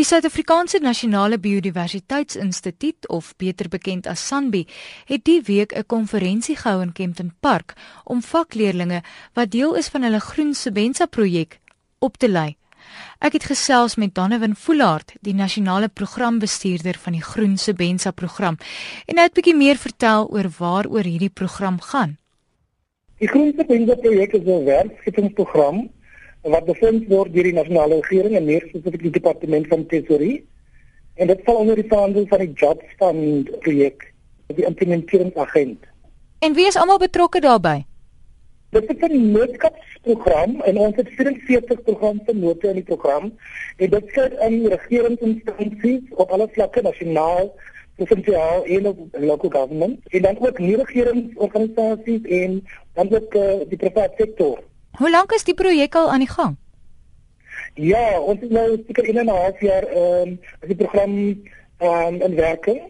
Die Suid-Afrikaanse Nasionale Biodiversiteitsinstituut of beter bekend as SANBI het die week 'n konferensie gehou in Kempton Park om vakleerlinge wat deel is van hulle Groen Sebenza projek op te lei. Ek het gesels met Donovan Foulard, die nasionale programbestuurder van die Groen Sebenza program, en hy het 'n bietjie meer vertel oor waaroor hierdie program gaan. Die Groen Sebenza projek is 'n werkskeppingsprogram wat bevind word deur die nasionale regering en meer spesifiek die departement van tesourie. En dit val onder die vaandel van die Jobs Fund projek, die implementeringsagent. En wie is almal betrokke daarbey? Dit is 'n noodskapsprogram en ons het 44 programme note in die program. En dit sluit in regeringsinstansies op alle vlakke nasionaal provinsiaal en op local government en dan ook nie regeringsorganisasies en dan ook uh, die private sektor. Hoe lank is die projek al aan die gang? Ja, ons is nou seker 1 en 'n half jaar ehm um, die program ehm um, in werking.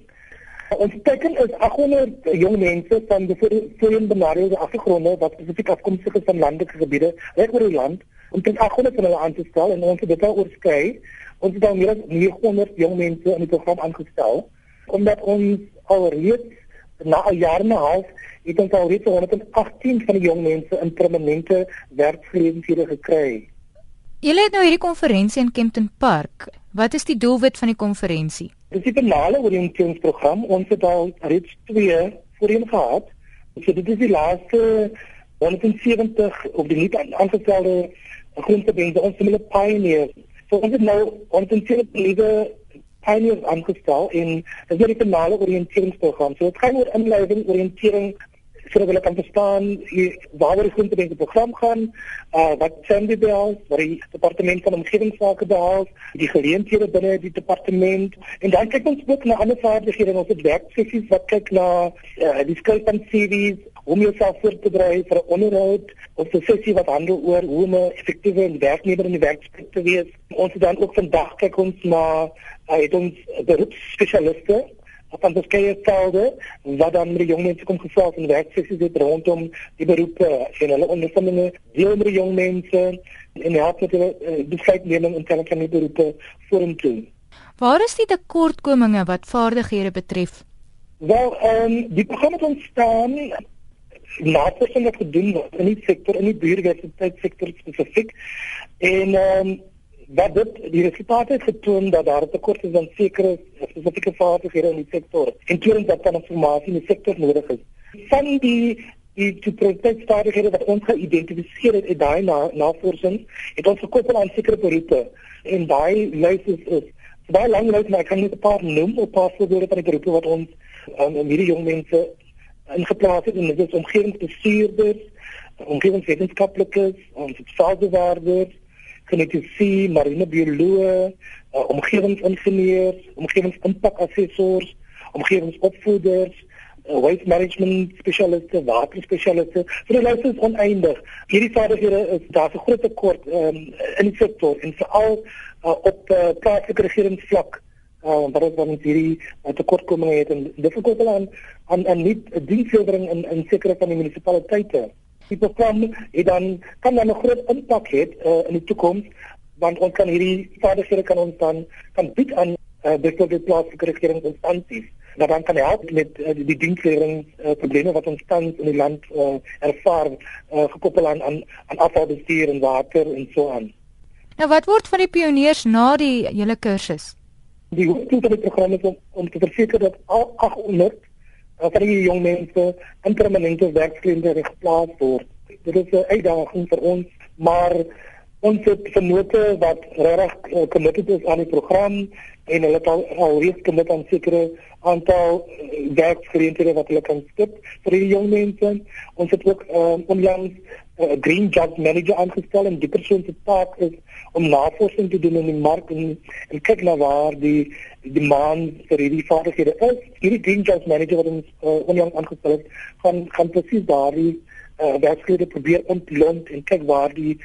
Ons teken is 800 jong mense van die voorheen benadeelde agtergronde wat spesifiek afkomstig is van landelike gebiede reg oor die land om teen 800 van hulle aan te stel en ons het dit al oorskry. Ons het al meer as 900 jong mense in die program aangestel omdat ons al reeds na 'n jaar en 'n half het ons al reeds 118 van die jong mense in permanente werkgeleenthede gekry. Julle het nou hierdie konferensie in Kempton Park. Wat is die doelwit van die konferensie? Dis die finale oriënteringsprogram. Ons het al reeds twee voorheen gehad. So dit is die laaste 170 op die nuut aangestelde grondgebiede ons hulle pioneers. So ons het nou ons het nuwe pioneers aangestel en dit is die finale oriënteringsprogram. So dit gaan oor inleiding, oriëntering sodat hulle kan verstaan waar die grondgebiede program gaan, uh wat Sandy behels, wat die departement van omgewingsake behels, die geleenthede binne die departement en dan kyk ons ook na ander vaardighede en ons het werksessies wat kyk na uh, die skill van series om jouself voor te berei vir 'n onderhoud of 'n sessie wat handel oor hoe om 'n effektiewe werknemer in die werksplek te wees. Ons het dan ook vandag kyk ons na uh, het ons beroepsspesialiste van verskeie velde wat dan met die jong mense kom gesels en werksessies het rondom die beroepe en hulle ondervindinge deel met die jong mense en help met hulle uh, besluitneming in terme van die beroepe vorentoe. Waar is die tekortkominge wat vaardighede betref? Wel, ehm um, die programme ontstaan navorsing wat gedoen word in die sektor in die biodiversiteitssektor spesifiek en ehm um, wat dit die resultate het getoon dat daar tekort is aan sekere spesifieke vaardighede in die sektor en tweedens dat transformasie in die sektor nodig is. Van die die die projektvaardighede wat ons geïdentifiseer het in daai na, navorsing, het ons gekoppel aan sekere beroepe en daai lys is, is baie lank lys maar ek kan net 'n paar noem op paar voorbeelde van die beroepe wat ons um, hierdie jong mense ingeplaas het en dit is omgewingsbestuurders, omgewingswetenskaplikes, ons sosiaalbewaarders genetiese, marine bioloog, uh, omgewingsingenieurs, omgewingsimpakassessors, omgewingsopvoeders, uh, waste management spesialiste, waterspesialiste. So die lys is oneindig. Hierdie vaardighede is daar 'n groot tekort um, in die sektor en veral uh, op uh, plaaslike regeringsvlak. Uh, wat is dan hierdie uh, tekortkominge het en dit verkoop aan aan 'n nuut dienslewering in in sekere van die munisipaliteite die program het dan kan dan 'n groot impak hê uh, in die toekoms want ons kan hierdie vaardighede kan ons dan kan bied aan uh, die plaaslike regeringsinstansies dat dan kan help met uh, die dienslewering uh, probleme wat ons tans in die land uh, ervaar uh, gekoppel aan aan, aan afvalbestuur en water en so aan. Nou wat word van die pioniers na die hele kursus? Die hoofdoel van die program is om, om te verseker dat al 800 vir die jong mense in permanente werksgeleenthede geplaas word. Dit is 'n uitdaging vir ons, maar ons het vernote wat regtig uh, committed is aan die program en hulle het al alreeds committed aan sekere aantal uh, werksgeleenthede wat hulle kan skep vir die jong mense. Ons het ook uh, onlangs 'n uh, green job manager aangestel en die persoon se taak is om navorsing te doen in die mark en, en kyk na waar die die demand vir hierdie vaardighede is. Hierdie green job manager wat ons uh, onlangs aangestel het, gaan gaan presies daardie uh, werksgeleenthede probeer ontlont en kyk waar die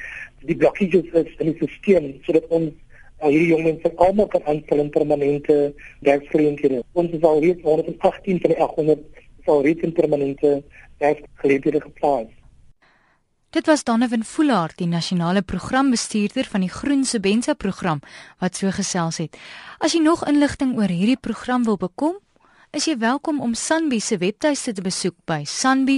die blokkages is in die stelsel sodat ons uh, hierdie jong mense almal kan aanstel in permanente werksgeleenthede. Ons is al reeds 118 van die 800 sal reeds in permanente werksgeleenthede geplaas. Dit was Danewin Voolaar, die nasionale programbestuurder van die Groen Sebenza program wat so gesels het. As jy nog inligting oor hierdie program wil bekom, is jy welkom om Sanbi se webtuiste te besoek by sanbi.org.za.